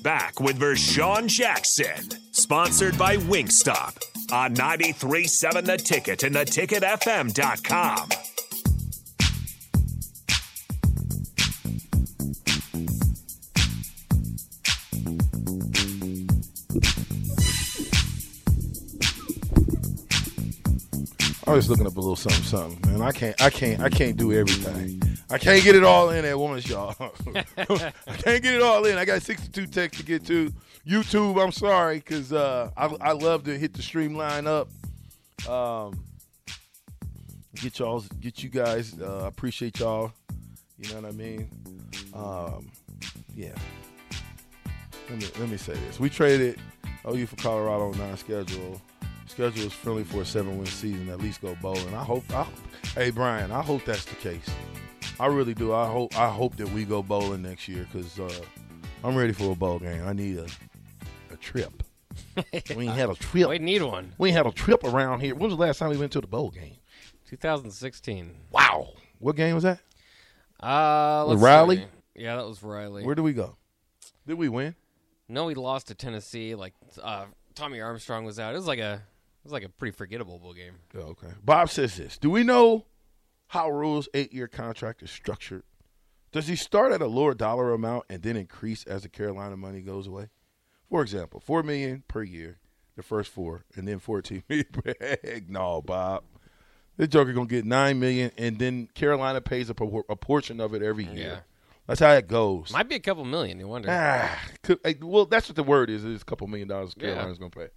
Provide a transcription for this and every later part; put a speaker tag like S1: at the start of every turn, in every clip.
S1: Back with Vershawn Jackson, sponsored by Wingstop on 93.7 The Ticket and theticketfm.com.
S2: I was looking up a little something, something, man. I can't, I can't, I can't do everything. I can't get it all in at once, y'all. I can't get it all in. I got 62 texts to get to. YouTube, I'm sorry, because uh, I, I love to hit the streamline up. Um, get y'all, get you guys. Uh, appreciate y'all. You know what I mean? Um, yeah. Let me let me say this. We traded OU for Colorado on non-schedule. Schedule is friendly for a seven-win season. At least go bowling. I hope. I, hey Brian, I hope that's the case. I really do. I hope. I hope that we go bowling next year because uh, I'm ready for a bowl game. I need a a trip. we ain't had a trip.
S3: We need one.
S2: We ain't had a trip around here. When was the last time we went to the bowl game?
S3: 2016.
S2: Wow. What game was that?
S3: Uh, let's
S2: Riley?
S3: see. Yeah, that was Riley.
S2: Where did we go? Did we win?
S3: no, we lost to Tennessee. Like uh, Tommy Armstrong was out. It was like a it was like a pretty forgettable bowl game.
S2: Oh, okay. Bob says this. Do we know how Rhule's eight-year contract is structured? Does he start at a lower dollar amount and then increase as the Carolina money goes away? For example, four million per year, the first four, and then fourteen million. no, Bob. This Joker gonna get nine million, and then Carolina pays a, por- a portion of it every year.
S3: Yeah.
S2: That's how it goes.
S3: Might be a couple million. You wonder.
S2: Ah, could, eh, well, that's what the word is. It's a couple million dollars
S3: Yeah.
S2: Carolina's going to pay.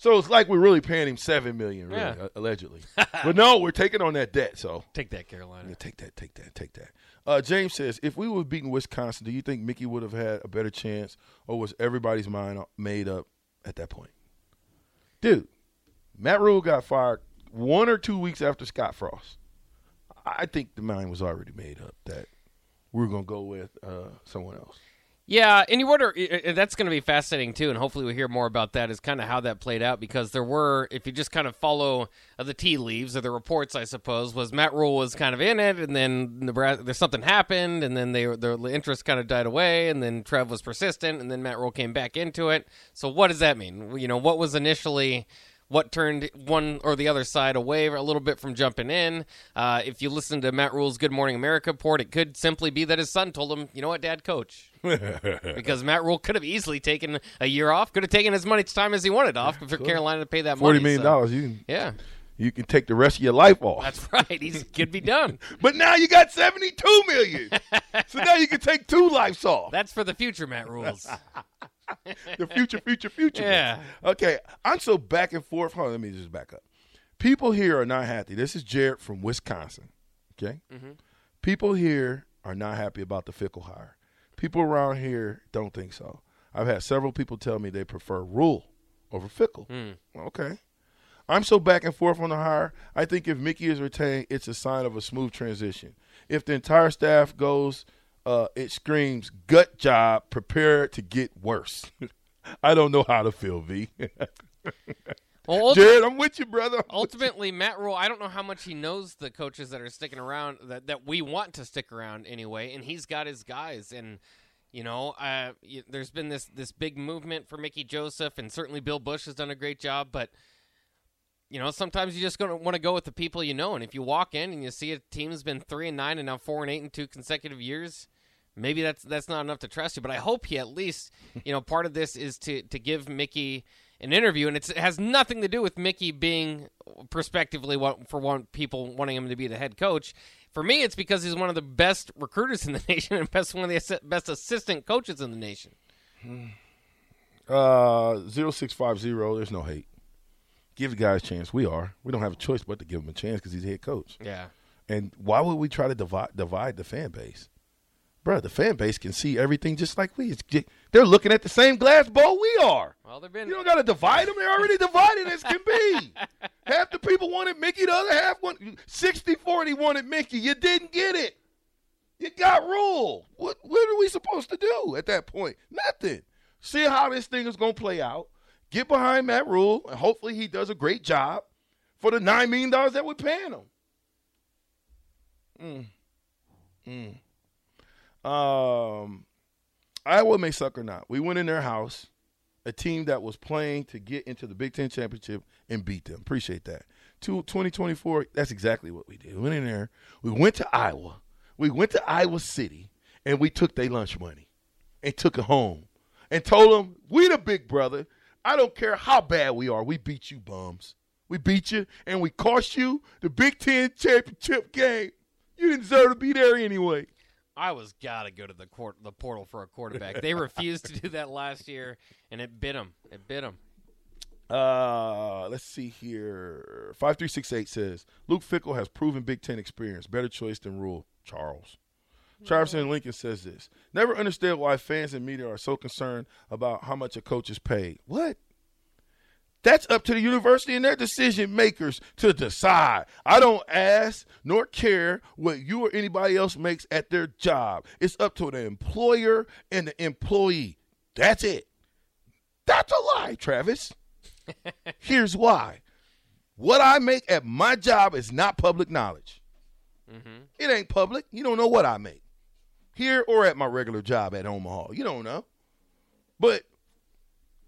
S2: So it's like we're really paying him seven million, really,
S3: Yeah.
S2: uh, allegedly. but no, we're taking on that debt. So
S3: Take that, Carolina.
S2: yeah, take that, take that, take that. Uh, James says, if we were beating Wisconsin, do you think Mickey would have had a better chance, or was everybody's mind made up at that point? Dude, Matt Rhule got fired one or two weeks after Scott Frost. I think the mind was already made up that we are going to go with uh, someone else.
S3: Yeah, and you wonder that's going to be fascinating too, and hopefully we hear more about that. Is kind of how that played out because there were, if you just kind of follow uh, the tea leaves or the reports, I suppose, was Matt Rhule was kind of in it, and then Nebraska, there's something happened, and then they their interest kind of died away, and then Trev was persistent, and then Matt Rhule came back into it. So what does that mean? You know, what was initially what turned one or the other side away a little bit from jumping in. Uh, if you listen to Matt Rhule's Good Morning America report, it could simply be that his son told him, you know what, Dad, coach. because Matt Rhule could have easily taken a year off, could have taken as much time as he wanted off for Carolina to pay that
S2: Forty
S3: money.
S2: million
S3: so-
S2: dollars, you can
S3: Yeah,
S2: you can take the rest of your life off.
S3: that's right. He could be done.
S2: but now you got seventy two million, so now you can take two lives off.
S3: That's for the future, Matt Rhules.
S2: the future, future, future.
S3: Yeah.
S2: Okay, I'm so back and forth. Hold on, let me just back up. People here are not happy. This is Jared from Wisconsin. Okay.
S3: Mm-hmm.
S2: People here are not happy about the Fickell hire. People around here don't think so. I've had several people tell me they prefer Rhule over Fickell.
S3: Hmm.
S2: Okay. I'm so back and forth on the hire. I think if Mickey is retained, it's a sign of a smooth transition. If the entire staff goes, uh, it screams gut job, prepare to get worse. I don't know how to feel, V.
S3: Well,
S2: Jared, I'm with you, brother.
S3: ultimately, Matt Rhule, I don't know how much he knows the coaches that are sticking around, that, that we want to stick around anyway, and he's got his guys. And, you know, uh, y- there's been this, this big movement for Mickey Joseph, and certainly Bill Busch has done a great job, but. You know, sometimes you just gonna want to go with the people you know, and if you walk in and you see a team's been three and nine and now four and eight in two consecutive years, maybe that's that's not enough to trust you. But I hope he at least, you know, part of this is to to give Mickey an interview, and it's, it has nothing to do with Mickey being prospectively what for one people wanting him to be the head coach. For me, it's because he's one of the best recruiters in the nation and best one of the assi- best assistant coaches in the nation.
S2: Uh, 0650, there's no hate. Give the guy a chance. We are. We don't have a choice but to give him a chance because he's head coach.
S3: Yeah,
S2: And why would we try to divide divide the fan base? Bro, the fan base can see everything just like we. It's, They're looking at the same glass bowl we are.
S3: Well, they've been.
S2: You don't got to divide them. They're already divided as can be. half the people wanted Mickey, the other half wanted 60 40 wanted Mickey. You didn't get it. You got Rhule. What what are we supposed to do at that point? Nothing. See how this thing is going to play out. Get behind Matt Rhule, and hopefully he does a great job for the $9 million that we're paying him. Mm. Mm. Um, Iowa may suck or not. We went in their house, a team that was playing to get into the Big Ten championship and beat them. Appreciate that. To 2024, that's exactly what we did. We went in there. We went to Iowa. We went to Iowa City, and we took their lunch money and took it home and told them, we the big brother. I don't care how bad we are. We beat you bums. We beat you, and we cost you the Big Ten championship game. You didn't deserve to be there anyway.
S3: Iowa's got to go to the court, the portal for a quarterback. They refused to do that last year, and it bit them. It bit them.
S2: Uh, let's see here. Five three six eight says Luke Fickell has proven Big Ten experience, better choice than Rhule. Charles. Travis and Lincoln says this. Never understood why fans and media are so concerned about how much a coach is paid. What? That's up to the university and their decision makers to decide. I don't ask nor care what you or anybody else makes at their job. It's up to the employer and the employee. That's it. That's a lie, Travis. Here's why. What I make at my job is not public knowledge.
S3: Mm-hmm.
S2: It ain't public. You don't know what I make here or at my regular job at Omaha. You don't know. But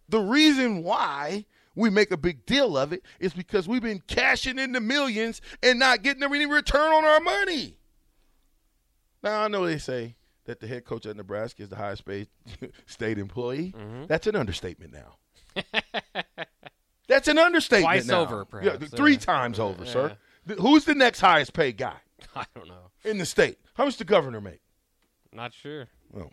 S2: the reason why we make a big deal of it is because we've been cashing in the millions and not getting any return on our money. Now, I know they say that the head coach at Nebraska is the highest paid state employee.
S3: Mm-hmm.
S2: That's an understatement now. That's an understatement
S3: Twice
S2: now.
S3: over,
S2: Yeah, three
S3: Yeah.
S2: times over,
S3: Yeah.
S2: sir. Who's the next highest paid guy
S3: I don't know.
S2: in the state? How much the governor make?
S3: Not sure.
S2: Well,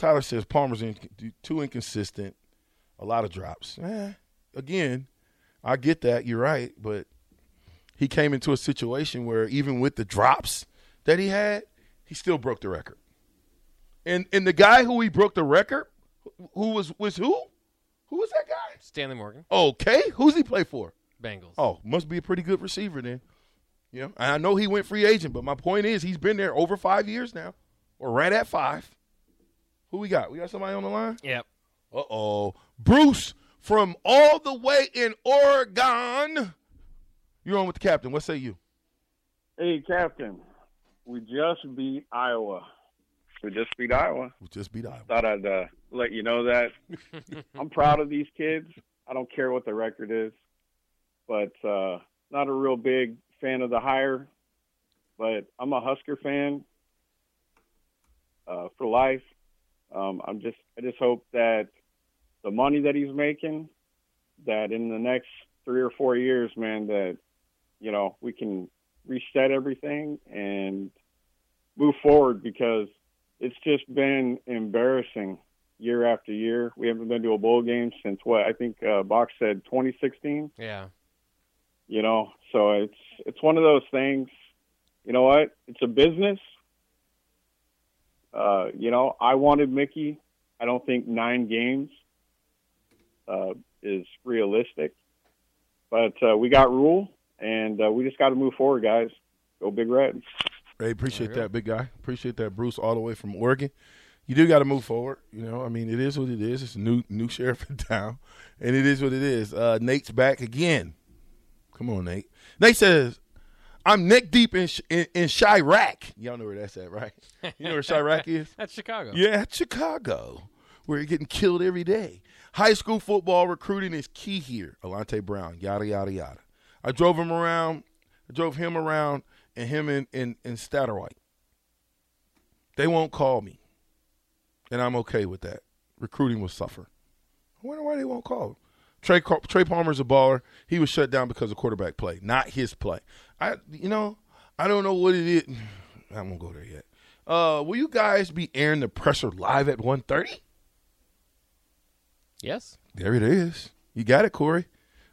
S2: Tyler says Palmer's in, too inconsistent, a lot of drops. Eh, again, I get that. You're right, but he came into a situation where even with the drops that he had, he still broke the record. And and the guy who he broke the record, who was was who? Who was that guy?
S3: Stanley Morgan,
S2: Okay, who's he play for?
S3: Bengals.
S2: Oh, must be a pretty good receiver then. Yeah, and I know he went free agent, but my point is he's been there over five years now, or right at five. Who we got? We got somebody on the line.
S3: Yep.
S2: Uh oh, Bruce from all the way in Oregon. You're on with the captain. What say you?
S4: Hey, Captain, we just beat Iowa. We just beat Iowa.
S2: We just beat Iowa.
S4: Thought I'd uh, let you know that. I'm proud of these kids. I don't care what the record is, but uh, not a real big fan of the hire. But I'm a Husker fan uh, for life. Um, I'm just, I just hope that the money that he's making, that in the next three or four years, man, that you know we can reset everything and move forward because it's just been embarrassing year after year. We haven't been to a bowl game since what I think uh, Box said 2016.
S3: Yeah.
S4: You know, so it's it's one of those things. You know what? It's a business. Uh, you know, I wanted Mickey. I don't think nine games uh, is realistic, but uh, we got Rhule, and uh, we just got to move forward, guys. Go Big Red.
S2: Hey, appreciate that, big guy. Appreciate that, Bruce, all the way from Oregon. You do got to move forward. You know, I mean, it is what it is. It's a new new sheriff in town, and it is what it is. Uh, Nate's back again. Come on, Nate. Nate says, "I'm neck deep in in, in Chiraq. Y'all know where that's at, right? You know where Chiraq is?
S3: That's Chicago.
S2: Yeah, Chicago, where you're getting killed every day. High school football recruiting is key here. Alante Brown, yada yada yada. I drove him around. I drove him around, and him in in, in Statterwhite. They won't call me. and I'm okay with that. Recruiting will suffer. I wonder why they won't call him. Trey Trey Palmer's a baller. He was shut down because of quarterback play, not his play. I, you know, I don't know what it is. I won't go there yet. Uh, will you guys be airing the presser live at 1.30?
S3: Yes.
S2: There it is. You got it, Corey.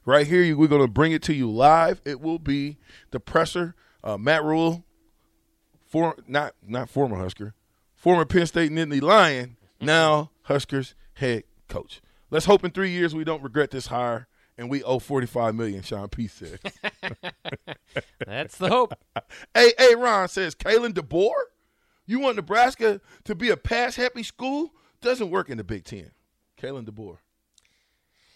S2: Right here, we're going to bring it to you live. It will be the presser. Uh, Matt Rhule, for not not former Husker, former Penn State Nittany Lion, now Huskers head coach. Let's hope in three years we don't regret this hire and we owe forty five million. Sean P says.
S3: That's the hope.
S2: hey, hey, Ron says Kalen DeBoer. You want Nebraska to be a pass happy school? Doesn't work in the Big Ten. Kalen DeBoer.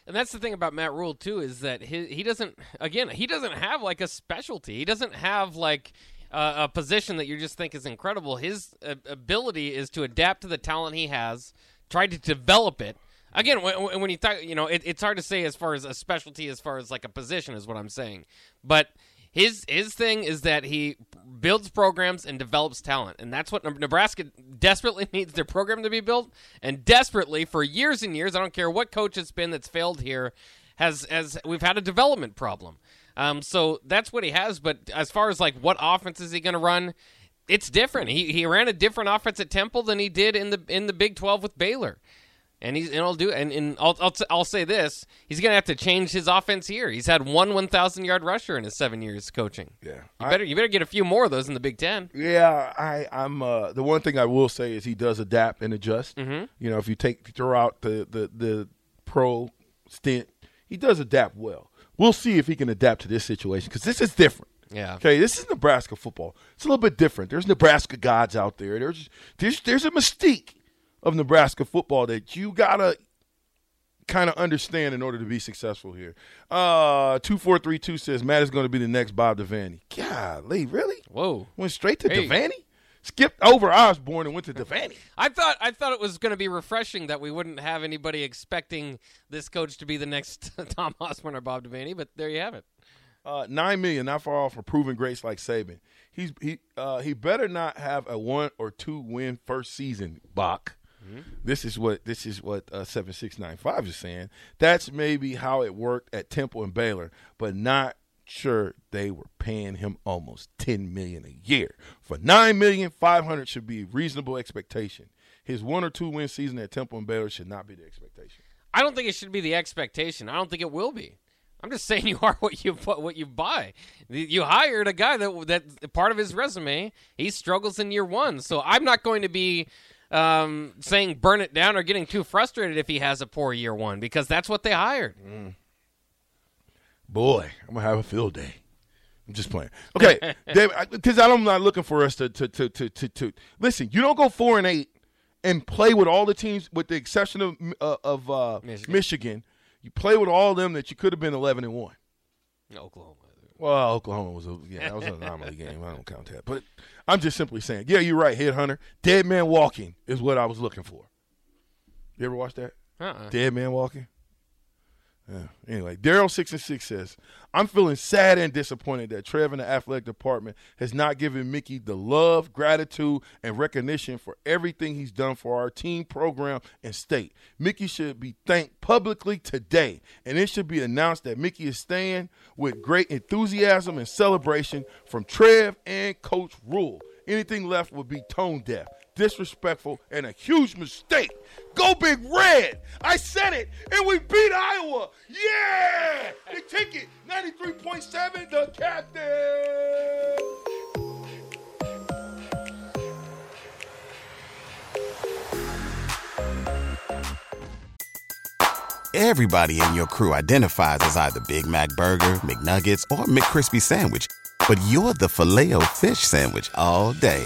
S3: And that's the thing about Matt Rhule too is that he he doesn't again he doesn't have like a specialty. He doesn't have like uh, a position that you just think is incredible. His uh, ability is to adapt to the talent he has, try to develop it. Again, when, when you talk, you know, it, it's hard to say as far as a specialty, as far as like a position, is what I'm saying. But his his thing is that he builds programs and develops talent, and that's what Nebraska desperately needs their program to be built, and desperately for years and years. I don't care what coach it's been that's failed here, has as we've had a development problem. Um, so that's what he has. But as far as like what offense is he going to run, it's different. He he ran a different offense at Temple than he did in the in the Big Twelve with Baylor. And he's and I'll do and, and I'll, I'll I'll say this: he's gonna have to change his offense here. He's had one one thousand yard rusher in his seven years coaching.
S2: Yeah,
S3: you
S2: I,
S3: better you better get a few more of those in the Big Ten.
S2: Yeah, I I'm uh, the one thing I will say is he does adapt and adjust.
S3: Mm-hmm.
S2: You know, if you take throughout the the the pro stint, he does adapt well. We'll see if he can adapt to this situation because this is different.
S3: Yeah.
S2: Okay, this is Nebraska football. It's a little bit different. There's Nebraska gods out there. There's there's there's a mystique of Nebraska football that you gotta kind of understand in order to be successful here. Uh, two four three two says Matt is going to be the next Bob Devaney. Golly, really?
S3: Whoa,
S2: went straight to
S3: hey.
S2: Devaney. Skipped over Osborne and went to Devaney.
S3: I thought I thought it was going to be refreshing that we wouldn't have anybody expecting this coach to be the next Tom Osborne or Bob Devaney, but there you have it.
S2: Uh, Nine million, not far off from proven grace like Saban. He's he uh, he better not have a one or two win first season, Bach. Mm-hmm. This is what this is what uh, seven six nine five is saying. That's maybe how it worked at Temple and Baylor, but not sure they were paying him almost ten million a year. For nine million five hundred should be a reasonable expectation. His one or two win season at Temple and Baylor should not be the expectation.
S3: I don't think it should be the expectation. I don't think it will be. I'm just saying you are what you what you buy. You hired a guy that that part of his resume he struggles in year one. So I'm not going to be um, saying burn it down or getting too frustrated if he has a poor year one because that's what they hired.
S2: Mm. Boy, I'm gonna have a field day. I'm just playing. Okay, because I'm not looking for us to to, to to to to listen. You don't go four and eight and play with all the teams, with the exception of uh, of uh, Michigan. Michigan. You play with all of them that you could have been 11 and one.
S3: Oklahoma.
S2: Well, Oklahoma was a yeah, that was an anomaly game. I don't count that. But I'm just simply saying, yeah, you're right, Headhunter. Dead man walking is what I was looking for. You ever watch that?
S3: Uh-uh.
S2: Dead man walking. Yeah. Anyway, Daryl six and six says, "I'm feeling sad and disappointed that Trev and the athletic department has not given Mickey the love, gratitude, and recognition for everything he's done for our team, program, and state. Mickey should be thanked publicly today, and it should be announced that Mickey is staying with great enthusiasm and celebration from Trev and Coach Rhule. Anything left would be tone deaf." Disrespectful, and a huge mistake. Go Big Red! I said it, and we beat Iowa! Yeah! The ticket, 93.7, the captain!
S5: Everybody in your crew identifies as either Big Mac Burger, McNuggets, or McCrispy Sandwich, but you're the filet fish Sandwich all day